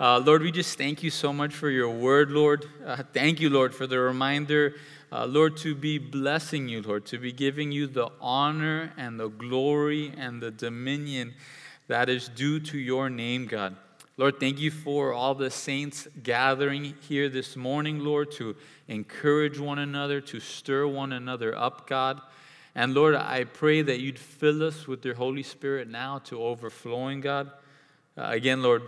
Uh, Lord, we just thank you so much for your word, Lord. Uh, thank you, Lord, for the reminder, uh, Lord, to be blessing you, Lord, to be giving you the honor and the glory and the dominion that is due to your name, God. Lord, thank you for all the saints gathering here this morning, Lord, to encourage one another, to stir one another up, God. And Lord, I pray that you'd fill us with your Holy Spirit now to overflowing, God. Uh, again, Lord,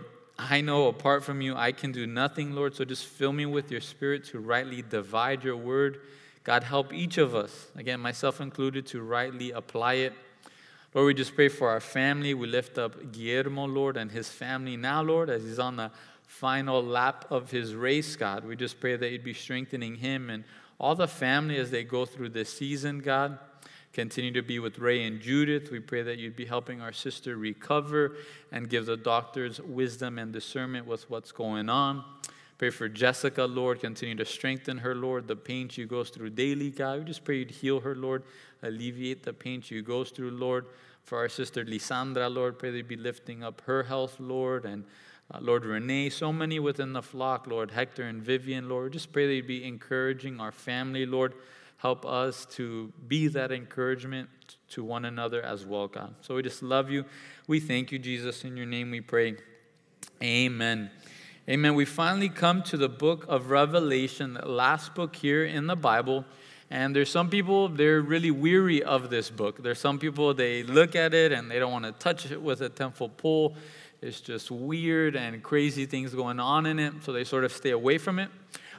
I know apart from you, I can do nothing, Lord. So just fill me with your spirit to rightly divide your word. God, help each of us, again, myself included, to rightly apply it. Lord, we just pray for our family. We lift up Guillermo, Lord, and his family now, Lord, as he's on the final lap of his race, God. We just pray that you'd be strengthening him and all the family as they go through this season, God. Continue to be with Ray and Judith. We pray that you'd be helping our sister recover and give the doctors wisdom and discernment with what's going on. Pray for Jessica, Lord. Continue to strengthen her, Lord. The pain she goes through daily, God. We just pray you'd heal her, Lord alleviate the pain she goes through, Lord. For our sister Lisandra, Lord, pray they'd be lifting up her health, Lord. And uh, Lord Renee, so many within the flock, Lord Hector and Vivian, Lord. Just pray they'd be encouraging our family, Lord. Help us to be that encouragement to one another as well, God. So we just love you. We thank you, Jesus. In your name we pray. Amen. Amen. We finally come to the book of Revelation, the last book here in the Bible. And there's some people, they're really weary of this book. There's some people, they look at it and they don't want to touch it with a 10 foot pole. It's just weird and crazy things going on in it, so they sort of stay away from it.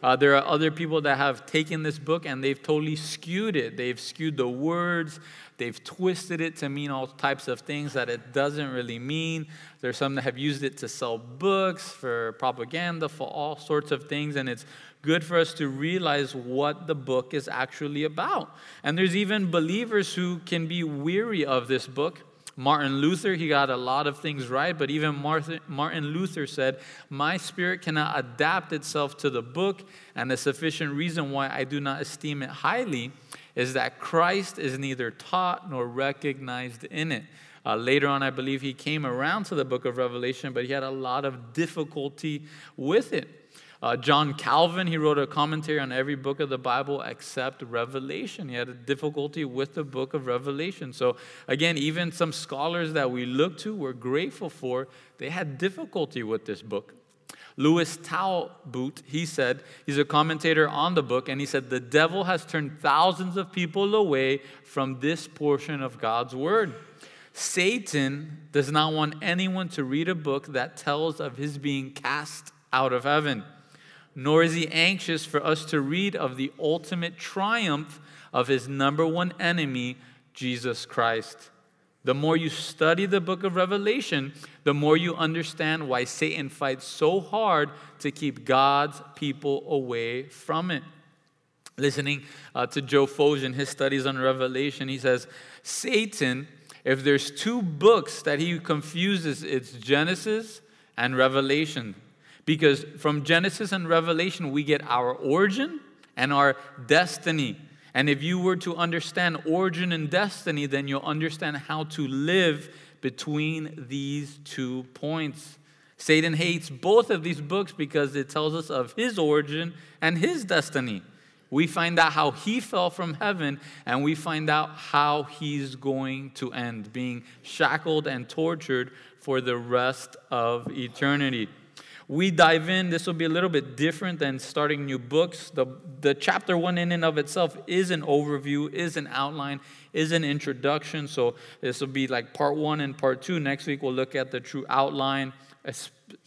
Uh, there are other people that have taken this book and they've totally skewed it. They've skewed the words, they've twisted it to mean all types of things that it doesn't really mean. There's some that have used it to sell books, for propaganda, for all sorts of things, and it's good for us to realize what the book is actually about. And there's even believers who can be weary of this book. Martin Luther, he got a lot of things right, but even Martin Luther said, My spirit cannot adapt itself to the book, and the sufficient reason why I do not esteem it highly is that Christ is neither taught nor recognized in it. Uh, later on, I believe he came around to the book of Revelation, but he had a lot of difficulty with it. Uh, John Calvin, he wrote a commentary on every book of the Bible except Revelation. He had a difficulty with the book of Revelation. So, again, even some scholars that we look to, we're grateful for, they had difficulty with this book. Louis Talbot, he said, he's a commentator on the book, and he said, The devil has turned thousands of people away from this portion of God's word. Satan does not want anyone to read a book that tells of his being cast out of heaven nor is he anxious for us to read of the ultimate triumph of his number one enemy, Jesus Christ. The more you study the book of Revelation, the more you understand why Satan fights so hard to keep God's people away from it. Listening uh, to Joe Focht in his studies on Revelation, he says, Satan, if there's two books that he confuses, it's Genesis and Revelation. Because from Genesis and Revelation, we get our origin and our destiny. And if you were to understand origin and destiny, then you'll understand how to live between these two points. Satan hates both of these books because it tells us of his origin and his destiny. We find out how he fell from heaven, and we find out how he's going to end, being shackled and tortured for the rest of eternity we dive in, this will be a little bit different than starting new books. The, the chapter one, in and of itself, is an overview, is an outline, is an introduction. So this will be like part one and part two. Next week, we'll look at the true outline,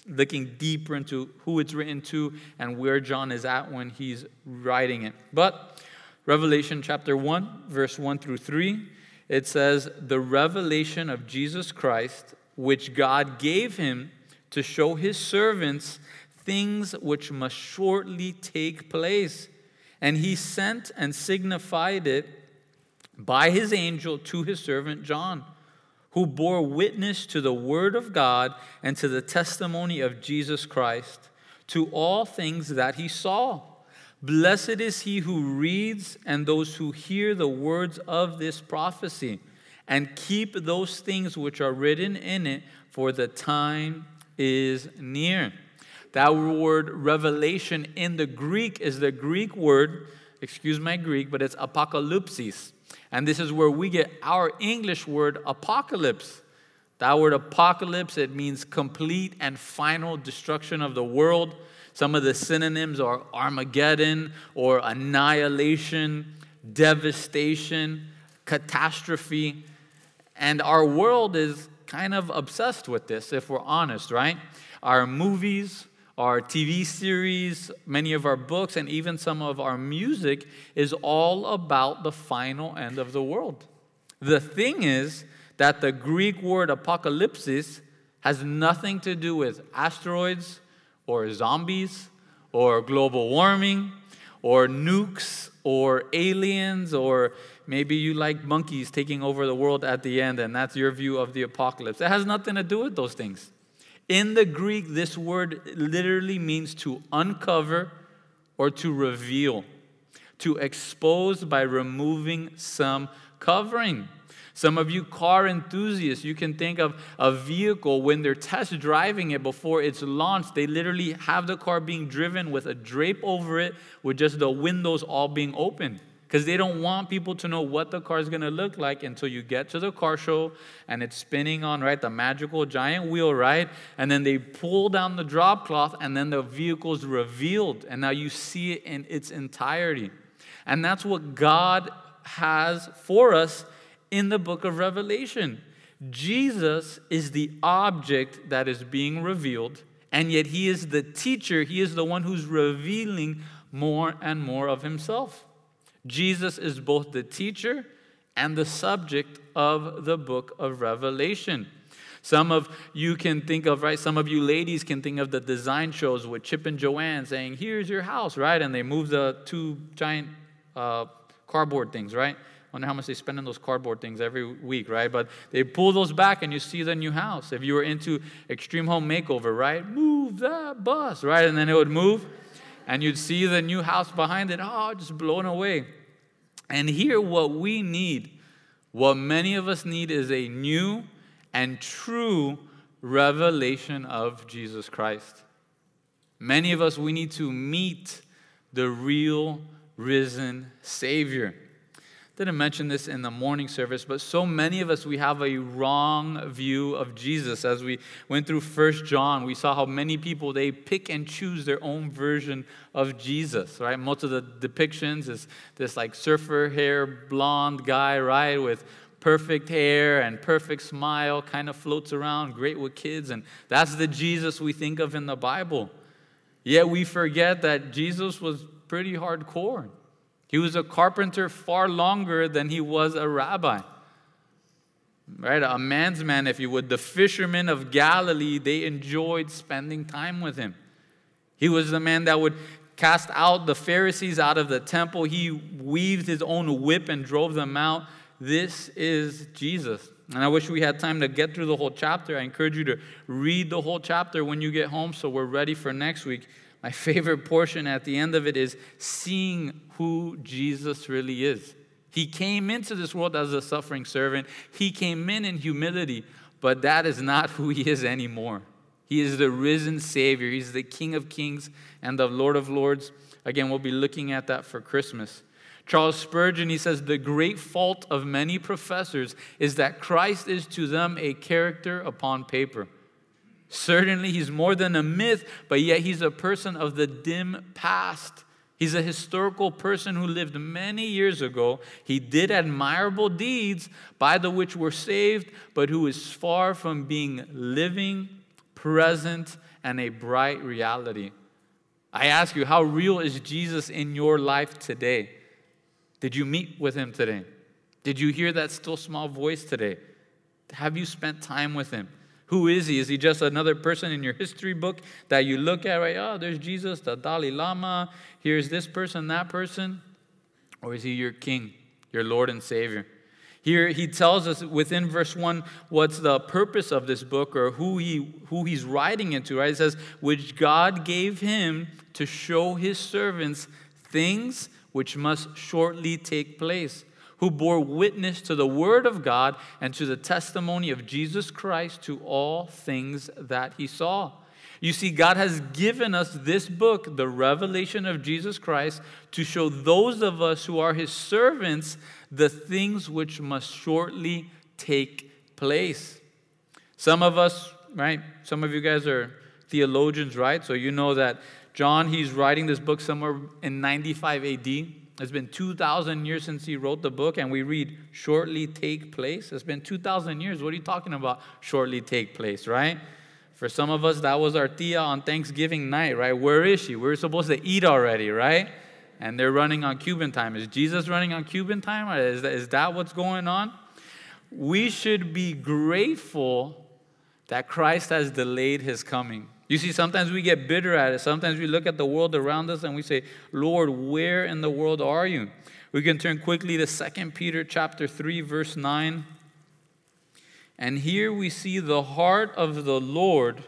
looking deeper into who it's written to and where John is at when he's writing it. But Revelation chapter 1, verse 1 through 3, it says, The revelation of Jesus Christ, which God gave him to show his servants things which must shortly take place. And he sent and signified it by his angel to his servant John, who bore witness to the word of God and to the testimony of Jesus Christ, to all things that he saw. Blessed is he who reads and those who hear the words of this prophecy and keep those things which are written in it, for the time is near. That word revelation in the Greek is the Greek word, excuse my Greek, but it's apocalypsis. And this is where we get our English word apocalypse. That word apocalypse, it means complete and final destruction of the world. Some of the synonyms are Armageddon or annihilation, devastation, catastrophe. And our world is kind of obsessed with this, if we're honest, right? Our movies, our TV series, many of our books, and even some of our music is all about the final end of the world. The thing is that the Greek word apocalypsis has nothing to do with asteroids or zombies or global warming or nukes or aliens or maybe you like monkeys taking over the world at the end and that's your view of the apocalypse. It has nothing to do with those things. In the Greek, this word literally means to uncover or to reveal, to expose by removing some covering. Some of you car enthusiasts, you can think of a vehicle when they're test driving it before it's launched. They literally have the car being driven with a drape over it, with just the windows all being open because they don't want people to know what the car is going to look like until you get to the car show and it's spinning on right the magical giant wheel right and then they pull down the drop cloth and then the vehicle's revealed and now you see it in its entirety and that's what god has for us in the book of revelation jesus is the object that is being revealed and yet he is the teacher he is the one who's revealing more and more of himself Jesus is both the teacher and the subject of the book of Revelation. Some of you can think of, right? Some of you ladies can think of the design shows with Chip and Joanna saying, Here's your house, right? And they move the two giant uh, cardboard things, right? I wonder how much they spend on those cardboard things every week, right? But they pull those back and you see the new house. If you were into extreme home makeover, right? Move that bus, right? And then it would move and you'd see the new house behind it. Oh, just blown away. And here, what we need, what many of us need, is a new and true revelation of Jesus Christ. Many of us, we need to meet the real risen Savior didn't mention this in the morning service, but so many of us, we have a wrong view of Jesus. As we went through First John, we saw how many people, they pick and choose their own version of Jesus, right? Most of the depictions is this like surfer hair, blonde guy, right, with perfect hair and perfect smile, kind of floats around, great with kids. And that's the Jesus we think of in the Bible. Yet we forget that Jesus was pretty hardcore. He was a carpenter far longer than he was a rabbi. Right? A man's man, if you would. The fishermen of Galilee, they enjoyed spending time with him. He was the man that would cast out the Pharisees out of the temple. He weaved his own whip and drove them out. This is Jesus. And I wish we had time to get through the whole chapter. I encourage you to read the whole chapter when you get home so we're ready for next week. My favorite portion at the end of it is seeing who Jesus really is. He came into this world as a suffering servant, he came in in humility, but that is not who he is anymore. He is the risen Savior, he's the King of kings and the Lord of lords. Again, we'll be looking at that for Christmas. Charles Spurgeon, he says, the great fault of many professors is that Christ is to them a character upon paper. Certainly, he's more than a myth, but yet he's a person of the dim past. He's a historical person who lived many years ago. He did admirable deeds by the which we're saved, but who is far from being living, present, and a bright reality. I ask you, how real is Jesus in your life today? Did you meet with him today? Did you hear that still small voice today? Have you spent time with him? Who is he? Is he just another person in your history book that you look at, right? Oh, there's Jesus, the Dalai Lama, here's this person, that person? Or is he your king, your Lord and Savior? Here he tells us within verse 1 what's the purpose of this book or who, he, who he's writing into, right? It says, which God gave him to show his servants things which must shortly take place who bore witness to the word of God and to the testimony of Jesus Christ to all things that he saw. You see, God has given us this book, the revelation of Jesus Christ, to show those of us who are his servants the things which must shortly take place. Some of us, right? Some of you guys are theologians, right? So you know that John, he's writing this book somewhere in 95 AD. It's been 2,000 years since he wrote the book, and we read shortly take place. It's been 2,000 years. What are you talking about? Shortly take place, right? For some of us, that was our tia on Thanksgiving night, right? Where is she? We're supposed to eat already, right? And they're running on Cuban time. Is Jesus running on Cuban time? Or is that, is that what's going on? We should be grateful that Christ has delayed his coming. You see, sometimes we get bitter at it. Sometimes we look at the world around us and we say, Lord, where in the world are you? We can turn quickly to 2 Peter chapter 3, verse 9. And here we see the heart of the Lord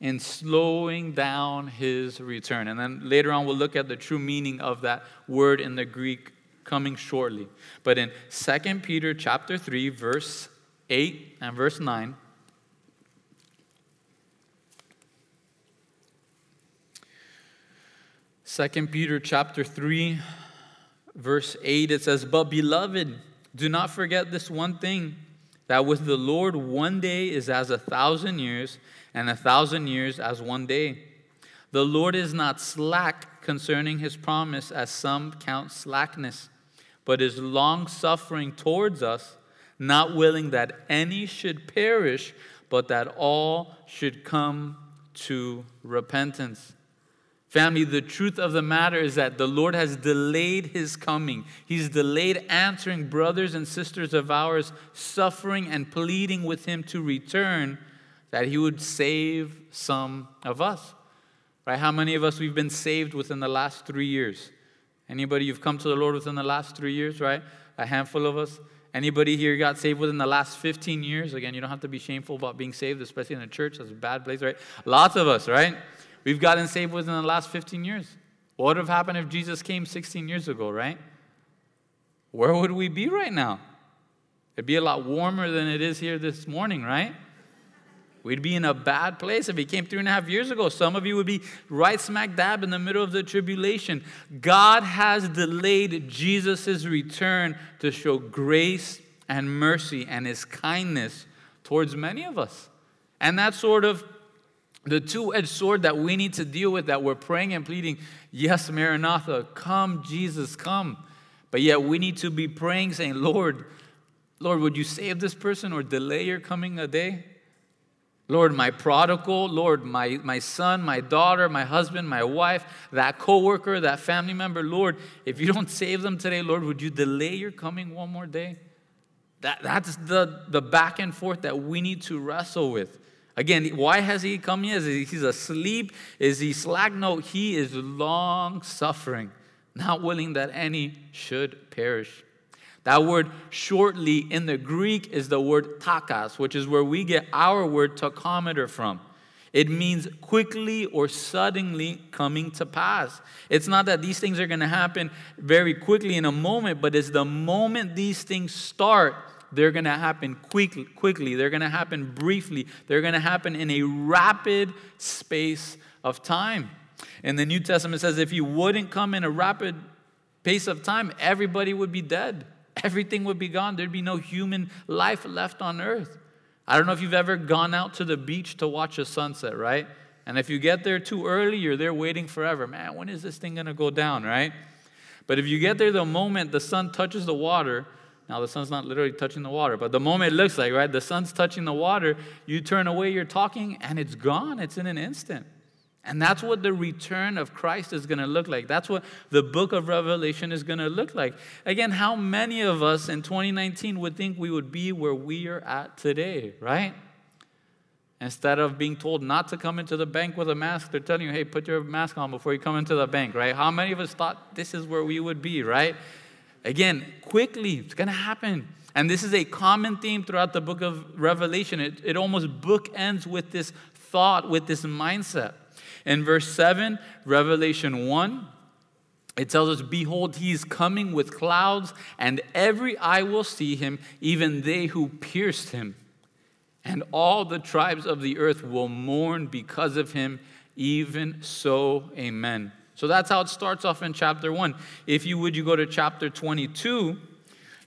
in slowing down his return. And then later on, we'll look at the true meaning of that word in the Greek coming shortly. But in 2 Peter chapter 3, verse 8 and verse 9, Second Peter chapter 3 verse 8 it says but beloved do not forget this one thing that with the Lord one day is as a thousand years, and a thousand years as one day. The Lord is not slack concerning his promise, as some count slackness, but is long suffering towards us, not willing that any should perish, but that all should come to repentance. Family, the truth of the matter is that the Lord has delayed his coming. He's delayed answering brothers and sisters of ours suffering and pleading with him to return that he would save some of us. Right? How many of us we've been saved within the last 3 years? Anybody you've come to the Lord within the last 3 years, right? A handful of us. Anybody here got saved within the last 15 years? Again, you don't have to be shameful about being saved, especially in a church. That's a bad place, right? Lots of us, right? We've gotten saved within the last 15 years. What would have happened if Jesus came 16 years ago, right? Where would we be right now? It'd be a lot warmer than it is here this morning, right? We'd be in a bad place if he came three and a half years ago. Some of you would be right smack dab in the middle of the tribulation. God has delayed Jesus' return to show grace and mercy and his kindness towards many of us. And that sort of the two edged sword that we need to deal with, that we're praying and pleading, yes, Maranatha, come, Jesus, come. But yet we need to be praying, saying, Lord, Lord, would you save this person or delay your coming a day? Lord, my prodigal, Lord, my, my son, my daughter, my husband, my wife, that coworker, that family member, Lord, if you don't save them today, Lord, would you delay your coming one more day? That, that's the, the back and forth that we need to wrestle with. Again, why has he come here? Is he asleep? Is he slack? No, he is long suffering, not willing that any should perish. That word shortly in the Greek is the word takas, which is where we get our word tachometer from. It means quickly or suddenly coming to pass. It's not that these things are going to happen very quickly in a moment, but it's the moment these things start they're going to happen quickly, quickly. They're going to happen briefly. They're going to happen in a rapid space of time. And the New Testament says if you wouldn't come in a rapid pace of time, everybody would be dead. Everything would be gone. There'd be no human life left on earth. I don't know if you've ever gone out to the beach to watch a sunset, right? And if you get there too early, you're there waiting forever. Man, when is this thing going to go down, right? But if you get there the moment the sun touches the water, now, the sun's not literally touching the water, but the moment it looks like, right, the sun's touching the water, you turn away, you're talking, and it's gone. It's in an instant. And that's what the return of Christ is going to look like. That's what the book of Revelation is going to look like. Again, how many of us in 2019 would think we would be where we are at today, right? Instead of being told not to come into the bank with a mask, they're telling you, hey, put your mask on before you come into the bank, right? How many of us thought this is where we would be, right? Again, quickly, it's going to happen. And this is a common theme throughout the book of Revelation. It, it almost bookends with this thought, with this mindset. In verse 7, Revelation 1, it tells us, Behold, he is coming with clouds, and every eye will see him, even they who pierced him. and all the tribes of the earth will mourn because of him. Even so, amen. So that's how it starts off in chapter 1. If you would, you go to chapter 22.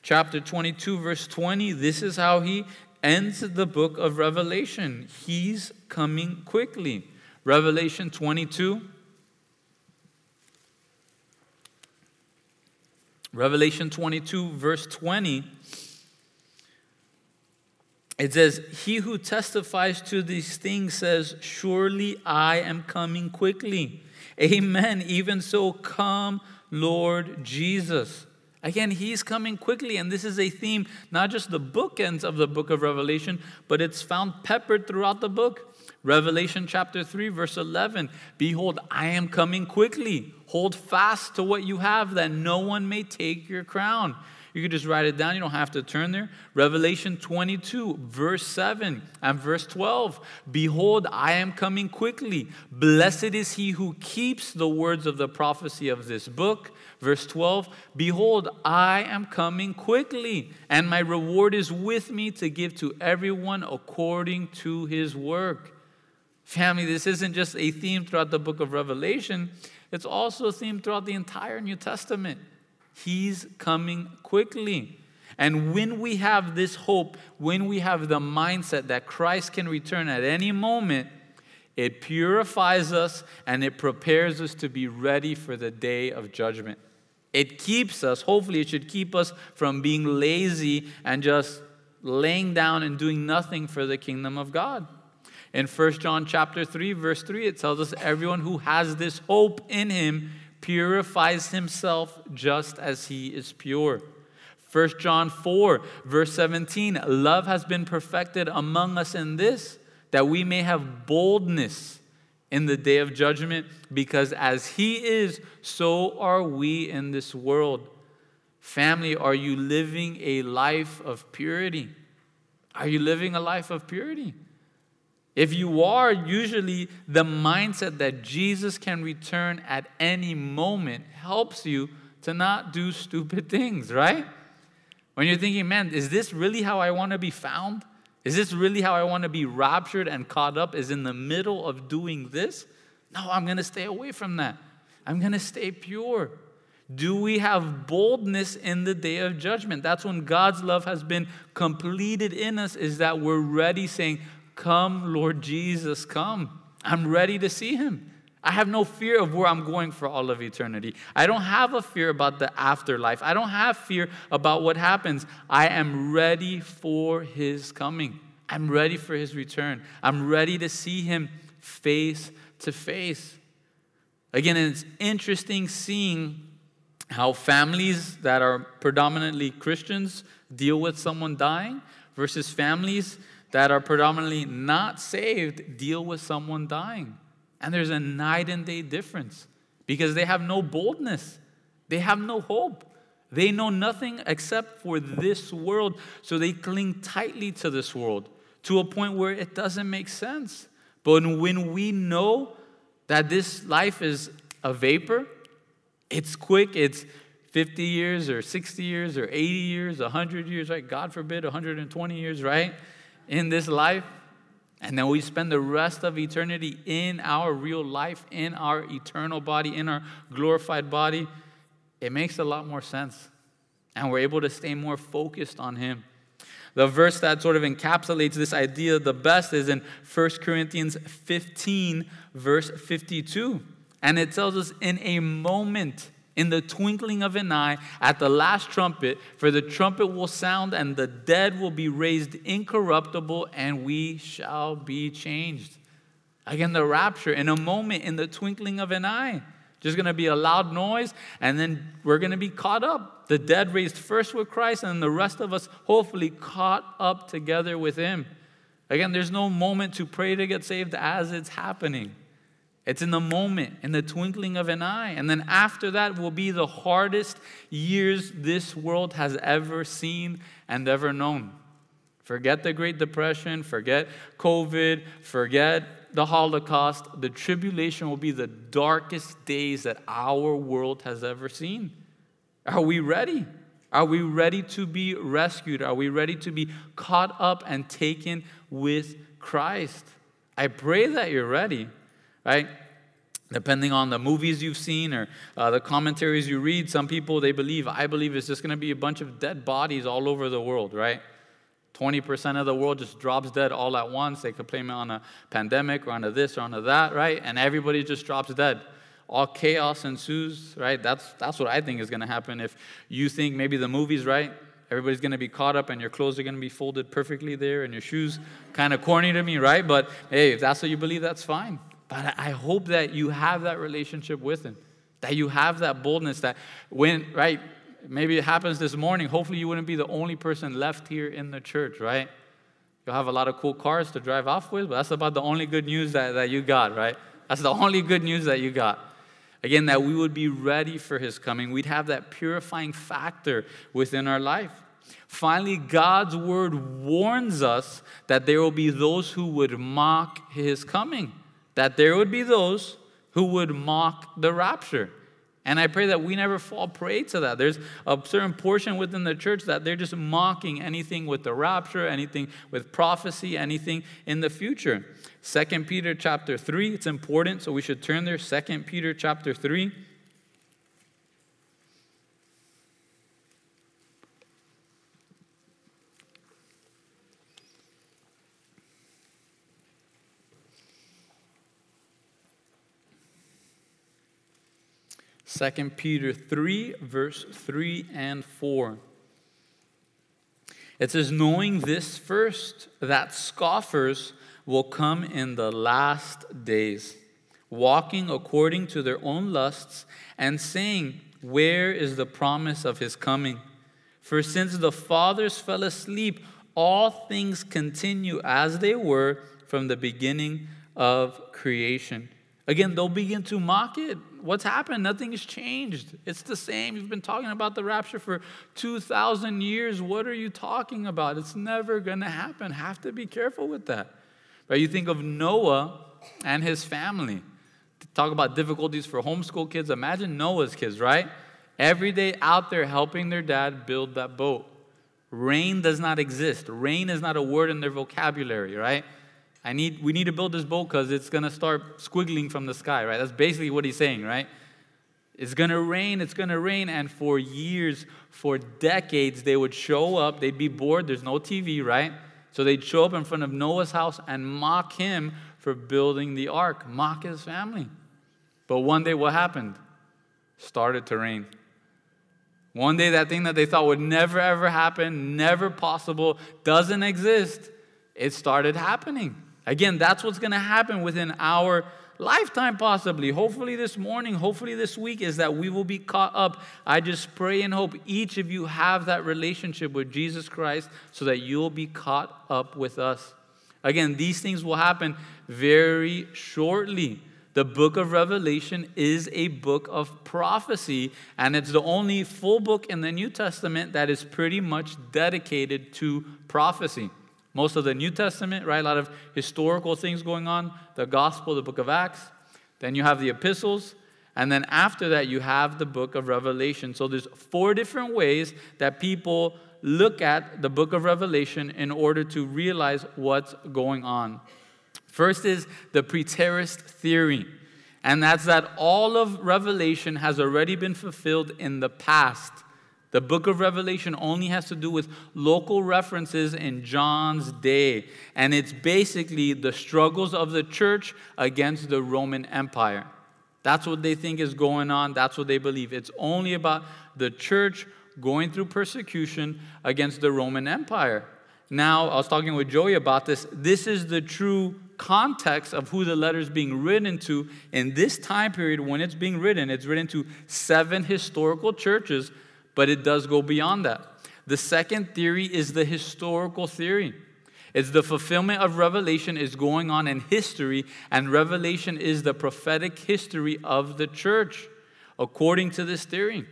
Chapter 22, verse 20. This is how he ends the book of Revelation. He's coming quickly. Revelation 22. Revelation 22, verse 20. It says, He who testifies to these things says, Surely I am coming quickly. Amen. Even so, come, Lord Jesus. Again, he's coming quickly, and this is a theme, not just the bookends of the book of Revelation, but it's found peppered throughout the book. Revelation chapter 3, verse 11 Behold, I am coming quickly. Hold fast to what you have, that no one may take your crown. You can just write it down. You don't have to turn there. Revelation 22, verse 7 and verse 12. Behold, I am coming quickly. Blessed is he who keeps the words of the prophecy of this book. Verse 12 Behold, I am coming quickly, and my reward is with me to give to everyone according to his work. Family, this isn't just a theme throughout the book of Revelation, it's also a theme throughout the entire New Testament. He's coming quickly. And when we have this hope, when we have the mindset that Christ can return at any moment, it purifies us and it prepares us to be ready for the day of judgment. It keeps us, hopefully, it should keep us from being lazy and just laying down and doing nothing for the kingdom of God. In 1 John chapter 3 verse 3 it tells us everyone who has this hope in him purifies himself just as he is pure. 1 John 4, verse 17 Love has been perfected among us in this, that we may have boldness in the day of judgment, because as he is, so are we in this world. Family, are you living a life of purity? Are you living a life of purity? If you are, usually the mindset that Jesus can return at any moment helps you to not do stupid things, right? When you're thinking, man, is this really how I want to be found? Is this really how I want to be raptured and caught up? Is in the middle of doing this? No, I'm going to stay away from that. I'm going to stay pure. Do we have boldness in the day of judgment? That's when God's love has been completed in us, is that we're ready saying, Come, Lord Jesus, come. I'm ready to see him. I have no fear of where I'm going for all of eternity. I don't have a fear about the afterlife. I don't have fear about what happens. I am ready for his coming. I'm ready for his return. I'm ready to see him face to face. Again, it's interesting seeing how families that are predominantly Christians deal with someone dying versus families that are predominantly not saved deal with someone dying. And there's a night and day difference because they have no boldness, they have no hope. They know nothing except for this world, so they cling tightly to this world to a point where it doesn't make sense. But when we know that this life is a vapor, it's quick, it's 50 years or 60 years or 80 years, 100 years, right? God forbid, 120 years, right? In this life, and then we spend the rest of eternity in our real life, in our eternal body, in our glorified body, it makes a lot more sense. And we're able to stay more focused on Him. The verse that sort of encapsulates this idea the best is in 1 Corinthians 15, verse 52. And it tells us, in a moment, in the twinkling of an eye, at the last trumpet, for the trumpet will sound, and the dead will be raised incorruptible, and we shall be changed. Again, the rapture, in a moment, in the twinkling of an eye. Just gonna be a loud noise, and then we're gonna be caught up. The dead raised first with Christ, and the rest of us hopefully caught up together with Him. Again, there's no moment to pray to get saved as it's happening. It's in the moment, in the twinkling of an eye. And then after that will be the hardest years this world has ever seen and ever known. Forget the Great Depression, forget COVID, forget the Holocaust. The tribulation will be the darkest days that our world has ever seen. Are we ready? Are we ready to be rescued? Are we ready to be caught up and taken with Christ. I pray that you're ready, right? Depending on the movies you've seen or uh, the commentaries you read, some people they believe, I believe it's just going to be a bunch of dead bodies all over the world, right? 20% of the world just drops dead all at once. They could blame it on a pandemic or on a this or on a that, right? And everybody just drops dead. All chaos ensues, right? That's, that's what I think is going to happen. If you think maybe the movie's right, everybody's going to be caught up and your clothes are going to be folded perfectly there and your shoes kind of corny to me, right? But hey, if that's what you believe, that's fine. But I hope that you have that relationship with Him, that you have that boldness that when, right, maybe it happens this morning. Hopefully, you wouldn't be the only person left here in the church, right? You'll have a lot of cool cars to drive off with, but that's about the only good news that, that you got, right? That's the only good news that you got. Again, that we would be ready for his coming. We'd have that purifying factor within our life. Finally, God's word warns us that there will be those who would mock his coming that there would be those who would mock the rapture. And I pray that we never fall prey to that. There's a certain portion within the church that they're just mocking anything with the rapture, anything with prophecy, anything in the future. Second Peter chapter 3, it's important, so we should turn there. Second Peter chapter 3. 2 Peter 3, verse 3 and 4. It says, Knowing this first, that scoffers will come in the last days, walking according to their own lusts, and saying, Where is the promise of his coming? For since the fathers fell asleep, all things continue as they were from the beginning of creation. Again, they'll begin to mock it. What's happened? Nothing has changed. It's the same. You've been talking about the rapture for 2,000 years. What are you talking about? It's never going to happen. Have to be careful with that. Right? You think of Noah and his family. Talk about difficulties for homeschool kids. Imagine Noah's kids, right? Every day out there helping their dad build that boat. Rain does not exist. Rain is not a word in their vocabulary, right? I need, we need to build this boat because it's going to start squiggling from the sky, right? That's basically what he's saying, right? It's going to rain, it's going to rain. And for years, for decades, they would show up. They'd be bored. There's no TV, right? So they'd show up in front of Noah's house and mock him for building the ark, mock his family. But one day, what happened? Started to rain. One day, that thing that they thought would never ever happen, never possible, doesn't exist, it started happening. Again, that's what's going to happen within our lifetime, possibly. Hopefully, this morning, hopefully, this week, is that we will be caught up. I just pray and hope each of you have that relationship with Jesus Christ so that you'll be caught up with us. Again, these things will happen very shortly. The book of Revelation is a book of prophecy, and it's the only full book in the New Testament that is pretty much dedicated to prophecy. Most of the New Testament, right? A lot of historical things going on. The gospel, the book of Acts. Then you have the epistles. And then after that, you have the book of Revelation. So there's four different ways that people look at the book of Revelation in order to realize what's going on. First is the preterist theory. And that's that all of Revelation has already been fulfilled in the past. The book of Revelation only has to do with local references in John's day. And it's basically the struggles of the church against the Roman Empire. That's what they think is going on. That's what they believe. It's only about the church going through persecution against the Roman Empire. Now, I was talking with Joey about this. This is the true context of who the letter is being written to in this time period when it's being written. It's written to seven historical churches but it does go beyond that. The second theory is the historical theory. It's the fulfillment of Revelation is going on in history, and Revelation is the prophetic history of the church, according to this theory.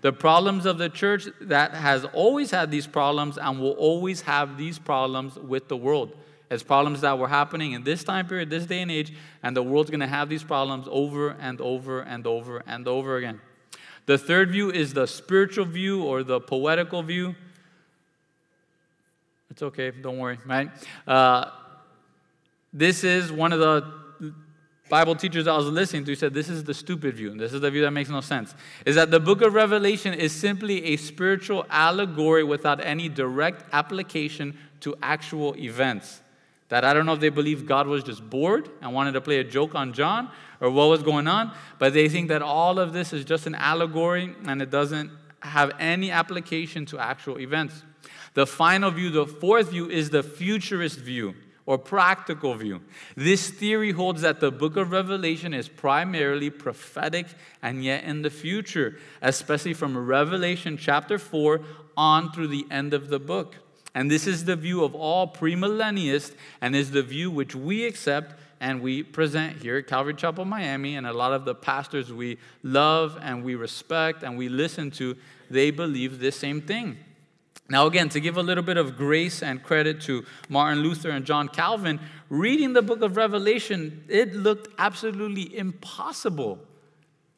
The problems of the church that has always had these problems and will always have these problems with the world. It's problems that were happening in this time period, this day and age, and the world's gonna have these problems over and over and over and over again. The third view is the spiritual view or the poetical view. It's okay, don't worry, right? Uh, This is one of the Bible teachers I was listening to said this is the stupid view. This is the view that makes no sense. Is that the book of Revelation is simply a spiritual allegory without any direct application to actual events. That I don't know if they believe God was just bored and wanted to play a joke on John or what was going on, but they think that all of this is just an allegory and it doesn't have any application to actual events. The final view, the fourth view, is the futurist view or practical view. This theory holds that the book of Revelation is primarily prophetic and yet in the future, especially from Revelation chapter 4 on through the end of the book. And this is the view of all premillennialists and is the view which we accept and we present here at Calvary Chapel, Miami, and a lot of the pastors we love and we respect and we listen to, they believe this same thing. Now, again, to give a little bit of grace and credit to Martin Luther and John Calvin, reading the book of Revelation, it looked absolutely impossible.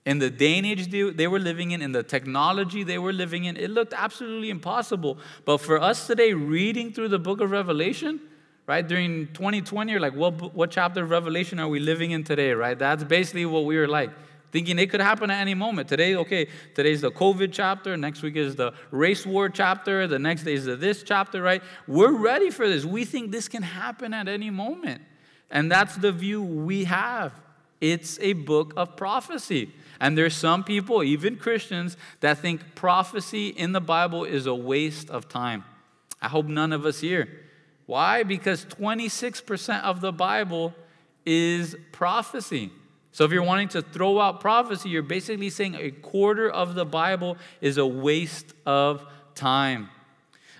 In the day and age they were living in, in the technology they were living in, it looked absolutely impossible. But for us today, reading through the book of Revelation, right, during 2020, you're like, what, what chapter of Revelation are we living in today, right? That's basically what we were like thinking it could happen at any moment. Today, okay, today's the COVID chapter, next week is the race war chapter, the next day is the this chapter, right? We're ready for this. We think this can happen at any moment. And that's the view we have. It's a book of prophecy. And there's some people, even Christians, that think prophecy in the Bible is a waste of time. I hope none of us here. Why? Because 26% of the Bible is prophecy. So if you're wanting to throw out prophecy, you're basically saying a quarter of the Bible is a waste of time.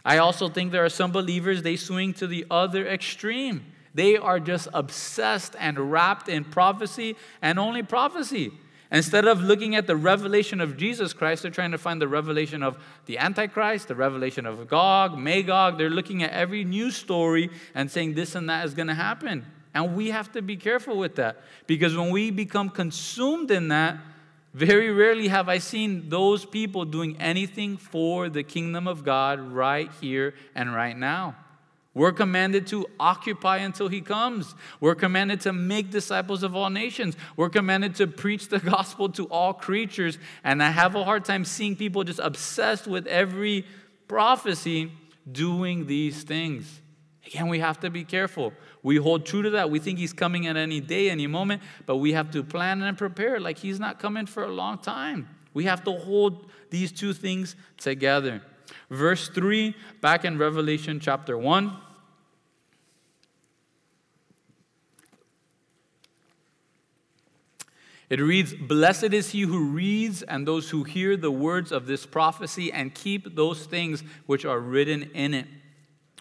I also think there are some believers, they swing to the other extreme. They are just obsessed and wrapped in prophecy and only prophecy. Instead of looking at the revelation of Jesus Christ, they're trying to find the revelation of the Antichrist, the revelation of Gog, Magog. They're looking at every news story and saying this and that is going to happen. And we have to be careful with that because when we become consumed in that, very rarely have I seen those people doing anything for the kingdom of God right here and right now. We're commanded to occupy until he comes. We're commanded to make disciples of all nations. We're commanded to preach the gospel to all creatures. And I have a hard time seeing people just obsessed with every prophecy doing these things. Again, we have to be careful. We hold true to that. We think he's coming at any day, any moment, but we have to plan and prepare like he's not coming for a long time. We have to hold these two things together. Verse 3, back in Revelation chapter 1. It reads, Blessed is he who reads and those who hear the words of this prophecy and keep those things which are written in it,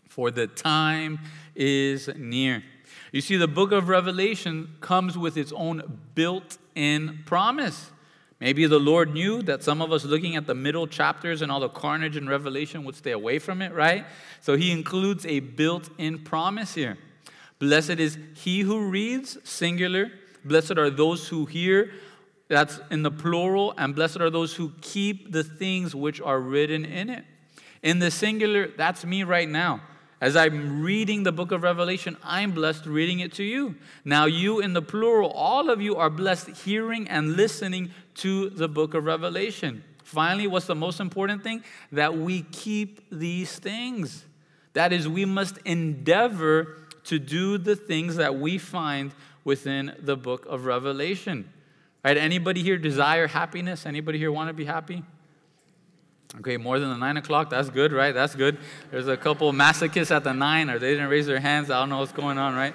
for the time is near. You see, the book of Revelation comes with its own built in promise. Maybe the Lord knew that some of us looking at the middle chapters and all the carnage in Revelation would stay away from it, right? So he includes a built in promise here. Blessed is he who reads, singular. Blessed are those who hear, that's in the plural. And blessed are those who keep the things which are written in it. In the singular, that's me right now. As I'm reading the book of Revelation, I'm blessed reading it to you. Now, you in the plural, all of you are blessed hearing and listening to the book of Revelation. Finally, what's the most important thing? That we keep these things. That is, we must endeavor to do the things that we find within the book of Revelation. Right? Anybody here desire happiness? Anybody here want to be happy? Okay, more than the nine o'clock. That's good, right? That's good. There's a couple masochists at the nine, or they didn't raise their hands. I don't know what's going on, right?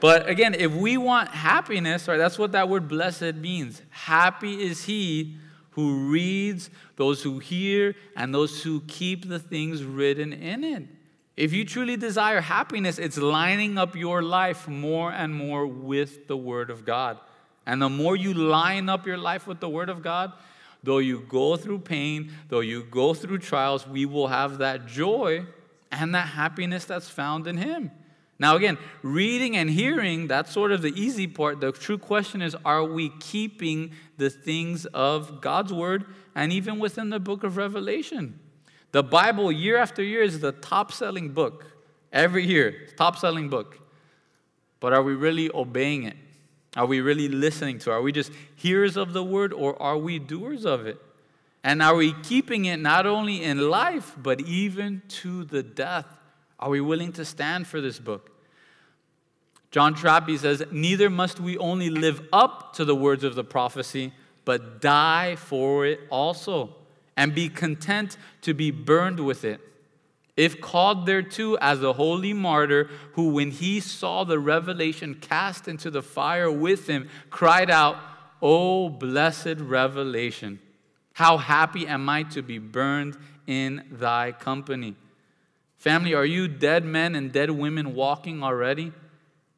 But again, if we want happiness, right, that's what that word blessed means. Happy is he who reads, those who hear, and those who keep the things written in it. If you truly desire happiness, it's lining up your life more and more with the Word of God. And the more you line up your life with the Word of God, Though you go through pain, though you go through trials, we will have that joy and that happiness that's found in Him. Now, again, reading and hearing, that's sort of the easy part. The true question is are we keeping the things of God's Word and even within the book of Revelation? The Bible, year after year, is the top selling book. Every year, top selling book. but are we really obeying it? Are we really listening to it? Are we just hearers of the word or are we doers of it? And are we keeping it not only in life, but even to the death? Are we willing to stand for this book? John Trapp says, Neither must we only live up to the words of the prophecy, but die for it also, and be content to be burned with it. If called thereto as a holy martyr, who, when he saw the revelation cast into the fire with him, cried out, O blessed revelation! How happy am I to be burned in thy company. Family, are you dead men and dead women walking already?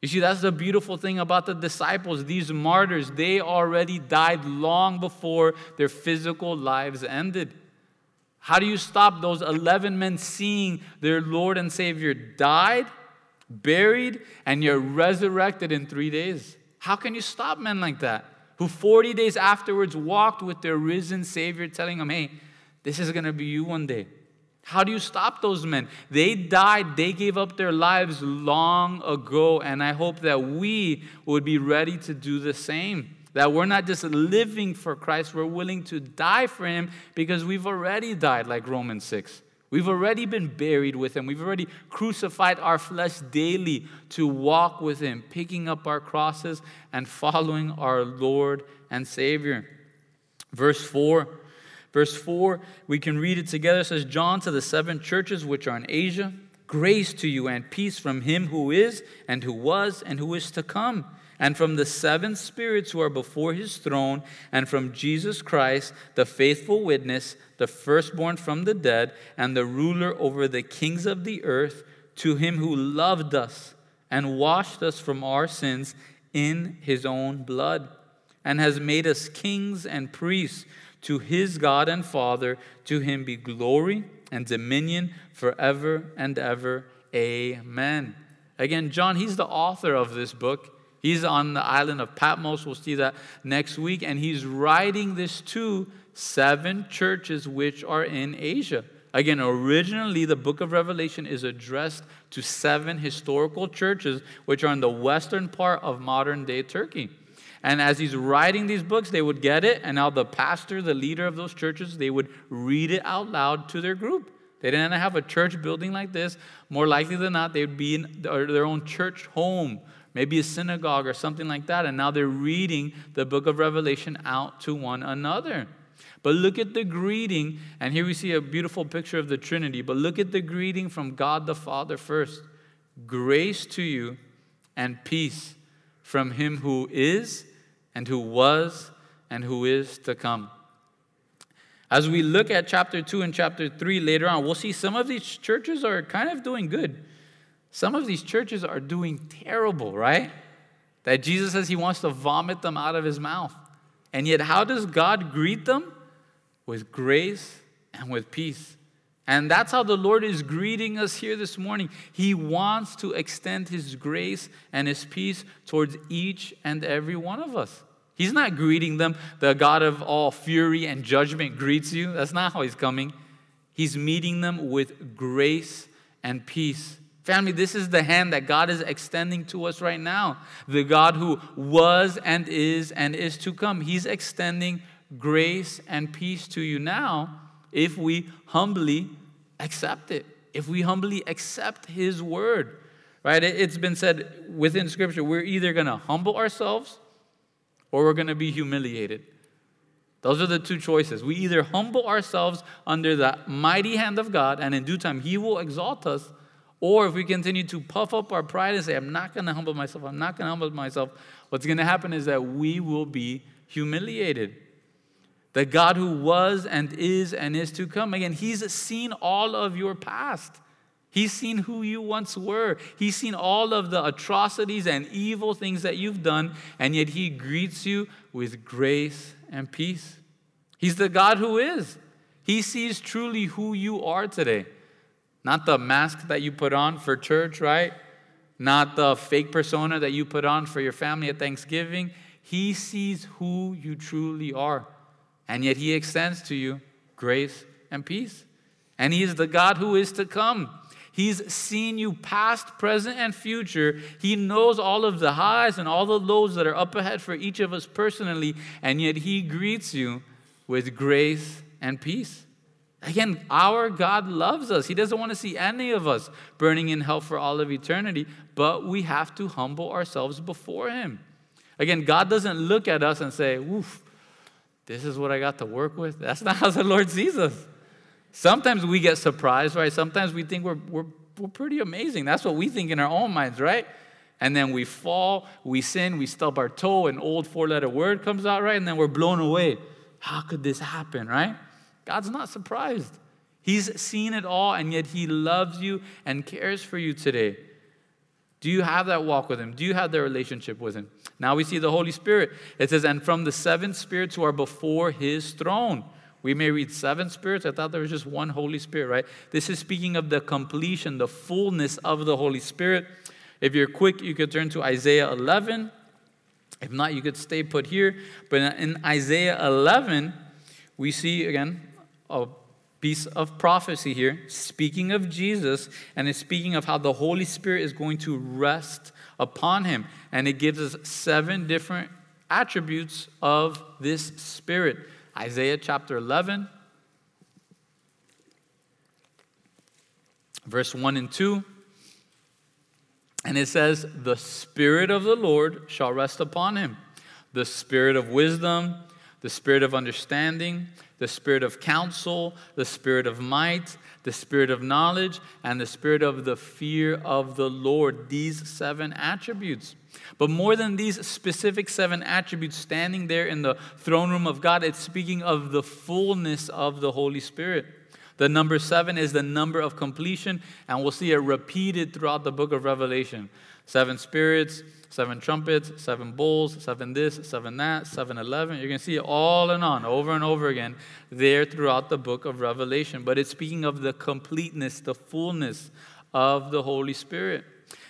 You see, that's the beautiful thing about the disciples. These martyrs, they already died long before their physical lives ended. How do you stop those 11 men seeing their Lord and Savior died, buried, and yet resurrected in three days? How can you stop men like that? Who 40 days afterwards walked with their risen Savior, telling them, hey, this is going to be you one day. How do you stop those men? They died, they gave up their lives long ago, and I hope that we would be ready to do the same. That we're not just living for Christ, we're willing to die for Him because we've already died, like Romans 6. We've already been buried with Him. We've already crucified our flesh daily to walk with Him, picking up our crosses and following our Lord and Savior. Verse 4 Verse 4, we can read it together. It says, John to the seven churches which are in Asia, grace to you and peace from him who is, and who was, and who is to come, and from the seven spirits who are before his throne, and from Jesus Christ, the faithful witness, the firstborn from the dead, and the ruler over the kings of the earth, to him who loved us and washed us from our sins in his own blood, and has made us kings and priests to his God and Father, to him be glory and dominion forever and ever. Amen. Again, John, he's the author of this book. He's on the island of Patmos. We'll see that next week. And he's writing this to seven churches which are in Asia. Again, originally, the book of Revelation is addressed to seven historical churches which are in the western part of modern day Turkey. And as he's writing these books, they would get it, and now the pastor, the leader of those churches, they would read it out loud to their group. They didn't have a church building like this. More likely than not, they would be in their own church home, maybe a synagogue or something like that. And now they're reading the book of Revelation out to one another. But look at the greeting, and here we see a beautiful picture of the Trinity. But look at the greeting from God the Father first grace to you and peace from him who is and who was and who is to come. As we look at chapter 2 and chapter 3 later on, we'll see some of these churches are kind of doing good. Some of these churches are doing terrible, right? That Jesus says he wants to vomit them out of his mouth. And yet, how does God greet them? With grace and with peace. And that's how the Lord is greeting us here this morning. He wants to extend His grace and His peace towards each and every one of us. He's not greeting them, the God of all fury and judgment greets you. That's not how He's coming. He's meeting them with grace and peace. Family, this is the hand that God is extending to us right now. The God who was and is and is to come. He's extending grace and peace to you now if we humbly accept it, if we humbly accept His word. Right? It's been said within Scripture we're either going to humble ourselves or we're going to be humiliated. Those are the two choices. We either humble ourselves under the mighty hand of God, and in due time, He will exalt us, or if we continue to puff up our pride and say, I'm not going to humble myself, I'm not going to humble myself, what's going to happen is that we will be humiliated the God who was and is and is to come. Again, He's seen all of your past. He's seen who you once were. He's seen all of the atrocities and evil things that you've done, and yet He greets you with grace and peace. He's the God who is. He sees truly who you are today. Not the mask that you put on for church, right? Not the fake persona that you put on for your family at Thanksgiving. He sees who you truly are. And yet he extends to you grace and peace. And he is the God who is to come. He's seen you past, present, and future. He knows all of the highs and all the lows that are up ahead for each of us personally, and yet He greets you with grace and peace. Again, our God loves us. He doesn't want to see any of us burning in hell for all of eternity, but we have to humble ourselves before Him. Again, God doesn't look at us and say, Woof, this is what I got to work with. That's not how the Lord sees us. Sometimes we get surprised, right? Sometimes we think we're, we're, we're pretty amazing. That's what we think in our own minds, right? And then we fall, we sin, we stub our toe, an old four letter word comes out, right? And then we're blown away. How could this happen, right? God's not surprised. He's seen it all, and yet He loves you and cares for you today. Do you have that walk with Him? Do you have that relationship with Him? Now we see the Holy Spirit. It says, and from the seven spirits who are before His throne. We may read seven spirits. I thought there was just one Holy Spirit, right? This is speaking of the completion, the fullness of the Holy Spirit. If you're quick, you could turn to Isaiah 11. If not, you could stay put here. But in Isaiah 11, we see again a piece of prophecy here, speaking of Jesus, and it's speaking of how the Holy Spirit is going to rest upon him. And it gives us seven different attributes of this Spirit. Isaiah chapter 11, verse 1 and 2. And it says, The Spirit of the Lord shall rest upon him, the Spirit of wisdom, the Spirit of understanding the spirit of counsel, the spirit of might, the spirit of knowledge, and the spirit of the fear of the Lord. These seven attributes. But more than these specific seven attributes standing there in the throne room of God, it's speaking of the fullness of the Holy Spirit. The number seven is the number of completion, and we'll see it repeated throughout the book of Revelation. Seven spirits, seven trumpets, seven bowls, seven this, seven that, seven eleven. You're going to see it all and on, over and over again, there throughout the book of Revelation. But it's speaking of the completeness, the fullness of the Holy Spirit.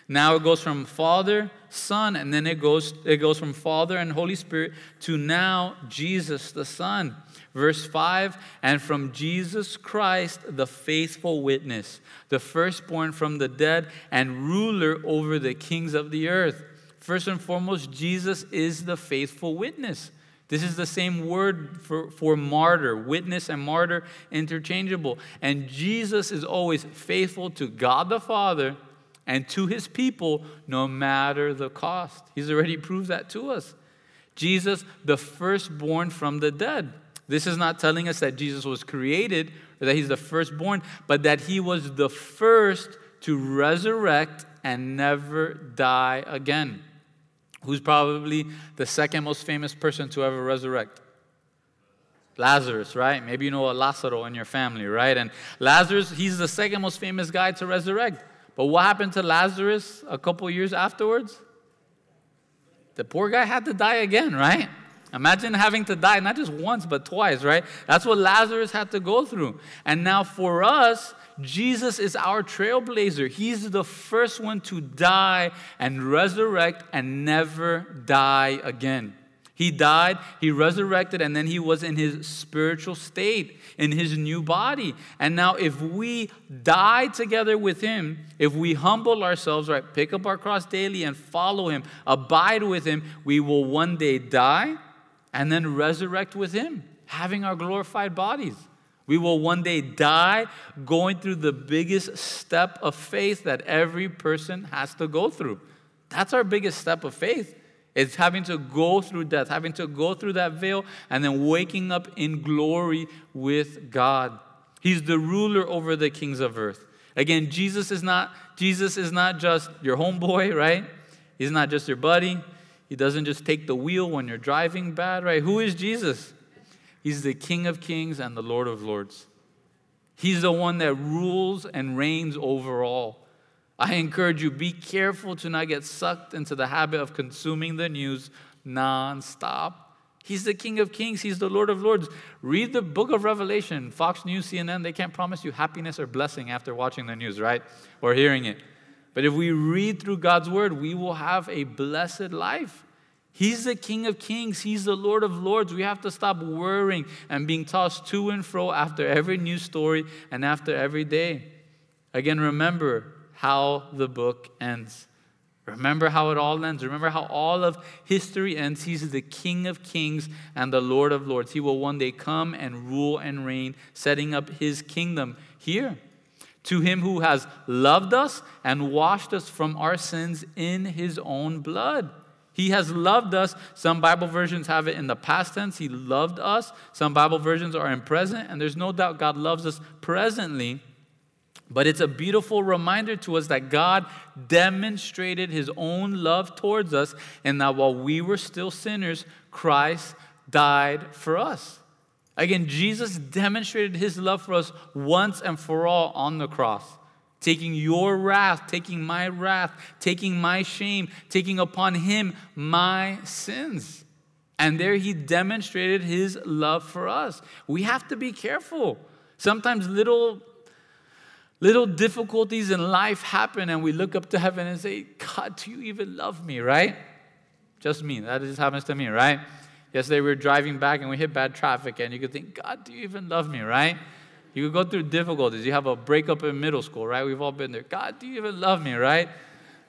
Now it goes from Father, Son, and then it goes, it goes from Father and Holy Spirit to now Jesus the Son. Verse 5 And from Jesus Christ, the faithful witness, the firstborn from the dead, and ruler over the kings of the earth. First and foremost, Jesus is the faithful witness. This is the same word for, for martyr, witness and martyr interchangeable. And Jesus is always faithful to God the Father and to his people, no matter the cost. He's already proved that to us. Jesus, the firstborn from the dead. This is not telling us that Jesus was created or that he's the firstborn, but that he was the first to resurrect and never die again. Who's probably the second most famous person to ever resurrect? Lazarus, right? Maybe you know a Lazaro in your family, right? And Lazarus, he's the second most famous guy to resurrect. But what happened to Lazarus a couple years afterwards? The poor guy had to die again, right? Imagine having to die not just once, but twice, right? That's what Lazarus had to go through. And now for us, Jesus is our trailblazer. He's the first one to die and resurrect and never die again. He died, he resurrected, and then he was in his spiritual state, in his new body. And now, if we die together with him, if we humble ourselves, right, pick up our cross daily and follow him, abide with him, we will one day die and then resurrect with Him, having our glorified bodies. We will one day die going through the biggest step of faith that every person has to go through. That's our biggest step of faith. It's having to go through death, having to go through that veil, and then waking up in glory with God. He's the ruler over the kings of earth. Again, Jesus is not Jesus is not just your homeboy, right? He's not just your buddy. He doesn't just take the wheel when you're driving bad, right? Who is Jesus? He's the King of Kings and the Lord of Lords. He's the one that rules and reigns over all. I encourage you, be careful to not get sucked into the habit of consuming the news nonstop. He's the King of Kings, He's the Lord of Lords. Read the book of Revelation, Fox News, CNN, they can't promise you happiness or blessing after watching the news, right? Or hearing it. But if we read through God's word, we will have a blessed life. He's the King of Kings. He's the Lord of Lords. We have to stop worrying and being tossed to and fro after every new story and after every day. Again, remember how the book ends. Remember how it all ends. Remember how all of history ends. He's the King of kings and the Lord of lords. He will one day come and rule and reign, setting up his kingdom here. To him who has loved us and washed us from our sins in his own blood. He has loved us. Some Bible versions have it in the past tense. He loved us. Some Bible versions are in present, and there's no doubt God loves us presently. But it's a beautiful reminder to us that God demonstrated his own love towards us, and that while we were still sinners, Christ died for us. Again, Jesus demonstrated his love for us once and for all on the cross, taking your wrath, taking my wrath, taking my shame, taking upon him my sins. And there he demonstrated his love for us. We have to be careful. Sometimes little little difficulties in life happen and we look up to heaven and say, God, do you even love me, right? Just me. That just happens to me, right? Yesterday we were driving back and we hit bad traffic and you could think, God, do you even love me, right? You go through difficulties. You have a breakup in middle school, right? We've all been there. God, do you even love me, right?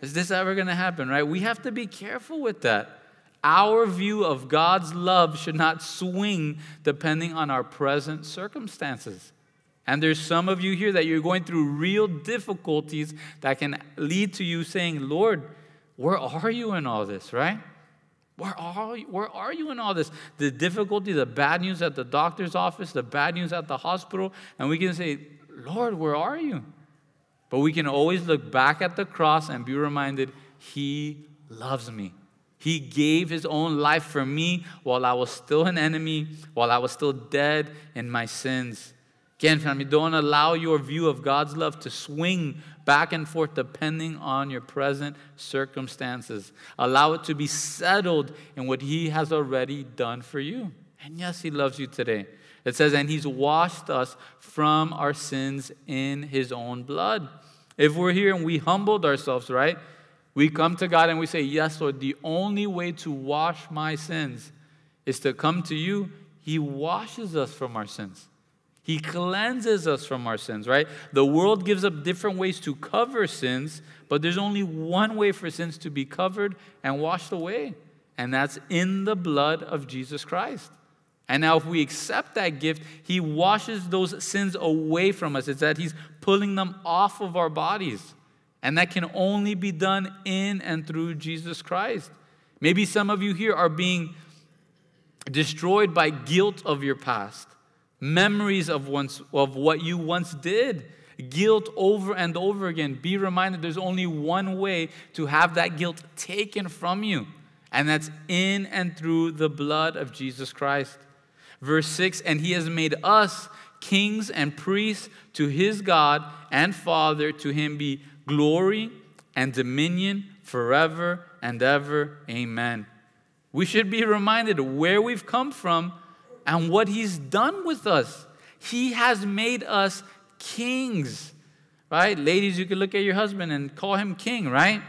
Is this ever going to happen, right? We have to be careful with that. Our view of God's love should not swing depending on our present circumstances. And there's some of you here that you're going through real difficulties that can lead to you saying, Lord, where are you in all this, right? Where are you? Where are you in all this? The difficulty, the bad news at the doctor's office, the bad news at the hospital, and we can say, Lord, where are you? But we can always look back at the cross and be reminded, He loves me. He gave His own life for me while I was still an enemy, while I was still dead in my sins. Again, family, don't allow your view of God's love to swing back and forth depending on your present circumstances. Allow it to be settled in what He has already done for you. And yes, He loves you today. It says, and He's washed us from our sins in His own blood. If we're here and we humbled ourselves, right? We come to God and we say, Yes, Lord, the only way to wash my sins is to come to you. He washes us from our sins. He cleanses us from our sins, right? The world gives up different ways to cover sins, but there's only one way for sins to be covered and washed away, and that's in the blood of Jesus Christ. And now, if we accept that gift, He washes those sins away from us. It's that He's pulling them off of our bodies. And that can only be done in and through Jesus Christ. Maybe some of you here are being destroyed by guilt of your past memories of, once, of what you once did, guilt over and over again. Be reminded there's only one way to have that guilt taken from you, and that's in and through the blood of Jesus Christ. Verse 6 And he has made us kings and priests to his God and Father. To him be glory and dominion forever and ever. Amen. We should be reminded where we've come from and what he's done with us. He has made us kings, right? Ladies, you can look at your husband and call him king, right?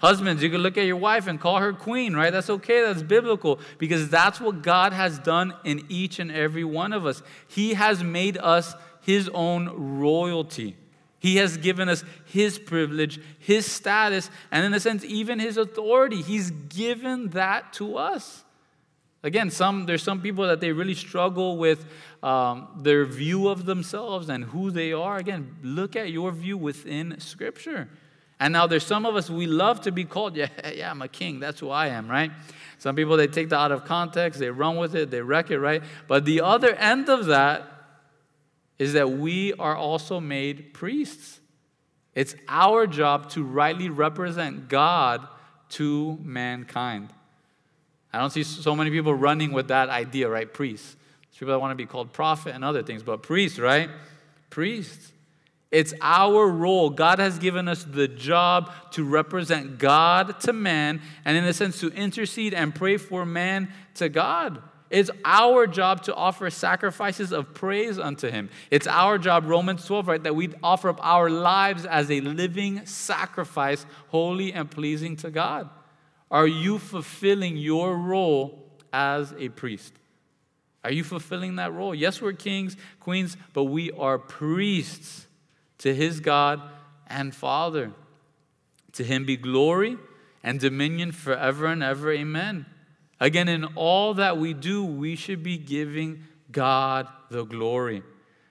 Husbands, you can look at your wife and call her queen, right? That's okay, that's biblical, because that's what God has done in each and every one of us. He has made us his own royalty. He has given us his privilege, his status, and in a sense, even his authority. He's given that to us. Again, some, there's some people that they really struggle with um, their view of themselves and who they are. Again, look at your view within Scripture. And now there's some of us, we love to be called, yeah, yeah, I'm a king. That's who I am, right? Some people, they take that out of context, they run with it, they wreck it, right? But the other end of that is that we are also made priests. It's our job to rightly represent God to mankind. I don't see so many people running with that idea, right? Priests. There's people that want to be called prophet and other things, but priests, right? Priests. It's our role. God has given us the job to represent God to man, and in a sense, to intercede and pray for man to God. It's our job to offer sacrifices of praise unto Him. It's our job, Romans 12, right, that we offer up our lives as a living sacrifice, holy and pleasing to God. Are you fulfilling your role as a priest? Are you fulfilling that role? Yes, we're kings, queens, but we are priests to his God and Father. To him be glory and dominion forever and ever. Amen. Again, in all that we do, we should be giving God the glory.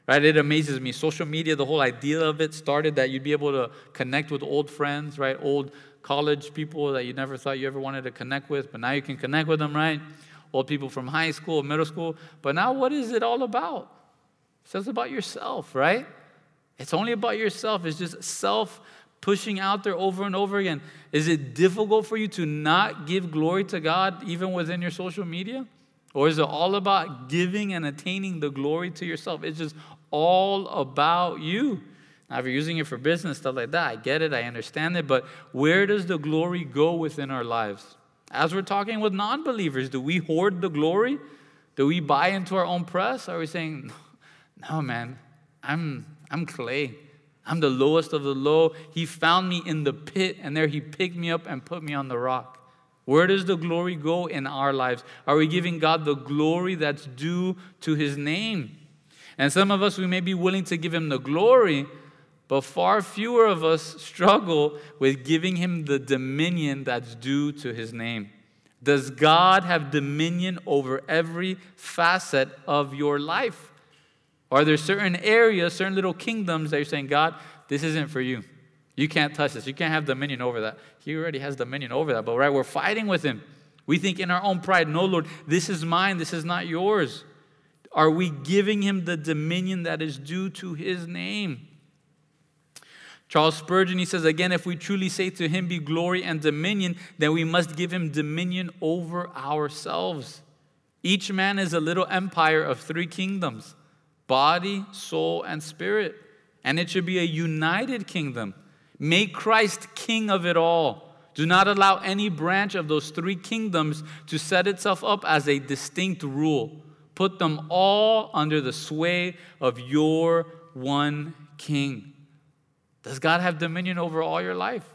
Right? It amazes me. Social media, the whole idea of it started that you'd be able to connect with old friends, right? Old college people that you never thought you ever wanted to connect with, but now you can connect with them, right? Old people from high school, middle school. But now, what is it all about? It says about yourself, right? It's only about yourself. It's just self pushing out there over and over again. Is it difficult for you to not give glory to God even within your social media? Or is it all about giving and attaining the glory to yourself? It's just all about you. Now, if you're using it for business, stuff like that, I get it, I understand it, but where does the glory go within our lives? As we're talking with non believers, do we hoard the glory? Do we buy into our own press? Are we saying, no, man, I'm, I'm clay. I'm the lowest of the low. He found me in the pit, and there he picked me up and put me on the rock. Where does the glory go in our lives? Are we giving God the glory that's due to his name? And some of us, we may be willing to give him the glory, but far fewer of us struggle with giving him the dominion that's due to his name. Does God have dominion over every facet of your life? Are there certain areas, certain little kingdoms that you're saying, God, this isn't for you? You can't touch this. You can't have dominion over that. He already has dominion over that. But right, we're fighting with him. We think in our own pride, no, Lord, this is mine, this is not yours. Are we giving him the dominion that is due to his name? Charles Spurgeon, he says, again, if we truly say to him be glory and dominion, then we must give him dominion over ourselves. Each man is a little empire of three kingdoms body, soul, and spirit. And it should be a united kingdom. Make Christ king of it all. Do not allow any branch of those three kingdoms to set itself up as a distinct rule. Put them all under the sway of your one king. Does God have dominion over all your life?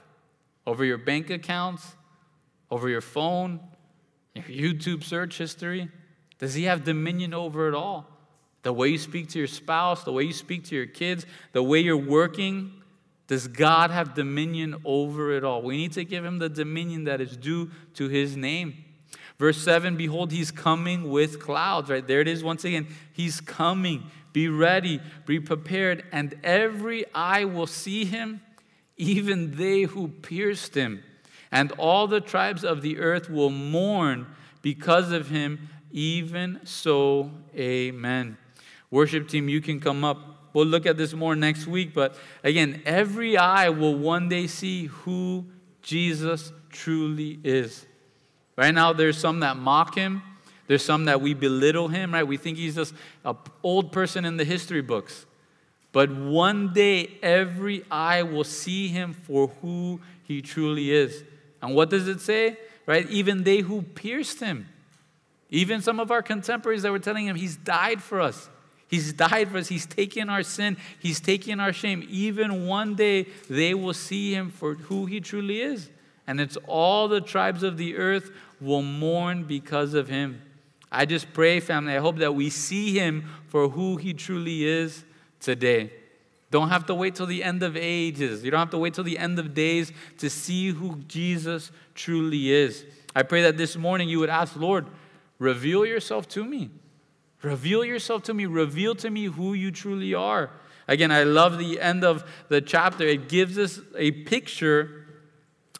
Over your bank accounts? Over your phone? Your YouTube search history? Does He have dominion over it all? The way you speak to your spouse, the way you speak to your kids, the way you're working, does God have dominion over it all? We need to give him the dominion that is due to his name. Verse 7 Behold, he's coming with clouds, right? There it is once again. He's coming. Be ready, be prepared, and every eye will see him, even they who pierced him. And all the tribes of the earth will mourn because of him. Even so, amen. Worship team, you can come up. We'll look at this more next week, but again, every eye will one day see who Jesus truly is. Right now, there's some that mock him. There's some that we belittle him, right? We think he's just an old person in the history books. But one day, every eye will see him for who he truly is. And what does it say? Right? Even they who pierced him. Even some of our contemporaries that were telling him, He's died for us. He's died for us. He's taken our sin. He's taken our shame. Even one day, they will see him for who he truly is. And it's all the tribes of the earth will mourn because of him. I just pray, family, I hope that we see him for who he truly is today. Don't have to wait till the end of ages. You don't have to wait till the end of days to see who Jesus truly is. I pray that this morning you would ask, Lord, reveal yourself to me. Reveal yourself to me. Reveal to me who you truly are. Again, I love the end of the chapter. It gives us a picture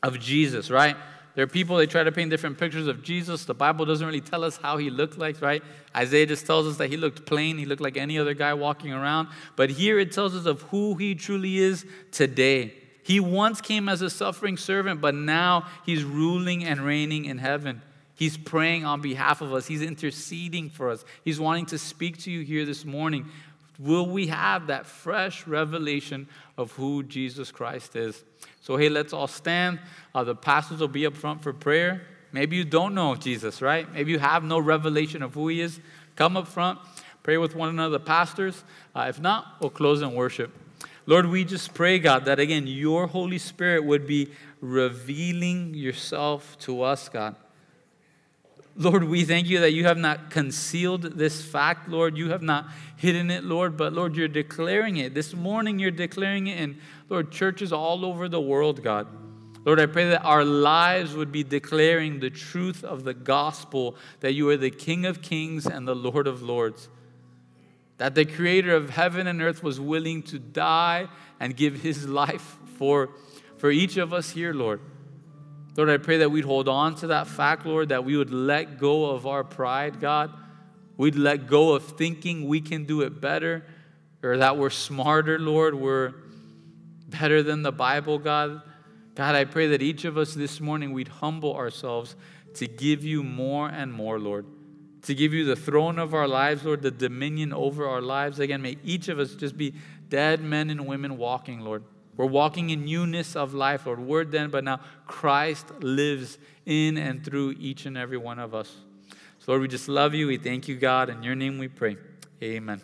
of Jesus, right? There are people, they try to paint different pictures of Jesus. The Bible doesn't really tell us how he looked like, right? Isaiah just tells us that he looked plain. He looked like any other guy walking around. But here it tells us of who he truly is today. He once came as a suffering servant, but now he's ruling and reigning in heaven. He's praying on behalf of us. He's interceding for us. He's wanting to speak to you here this morning. Will we have that fresh revelation of who Jesus Christ is? So, hey, let's all stand. Uh, the pastors will be up front for prayer. Maybe you don't know Jesus, right? Maybe you have no revelation of who he is. Come up front, pray with one another, pastors. Uh, if not, we'll close in worship. Lord, we just pray, God, that again, your Holy Spirit would be revealing yourself to us, God. Lord, we thank you that you have not concealed this fact, Lord. You have not hidden it, Lord, but Lord, you're declaring it. This morning, you're declaring it in, Lord, churches all over the world, God. Lord, I pray that our lives would be declaring the truth of the gospel that you are the King of kings and the Lord of lords. That the creator of heaven and earth was willing to die and give his life for, for each of us here, Lord. Lord, I pray that we'd hold on to that fact, Lord, that we would let go of our pride, God. We'd let go of thinking we can do it better or that we're smarter, Lord. We're better than the Bible, God. God, I pray that each of us this morning we'd humble ourselves to give you more and more, Lord. To give you the throne of our lives, Lord, the dominion over our lives. Again, may each of us just be dead men and women walking, Lord. We're walking in newness of life, Lord. Word then, but now Christ lives in and through each and every one of us. So, Lord, we just love you. We thank you, God. In your name we pray. Amen.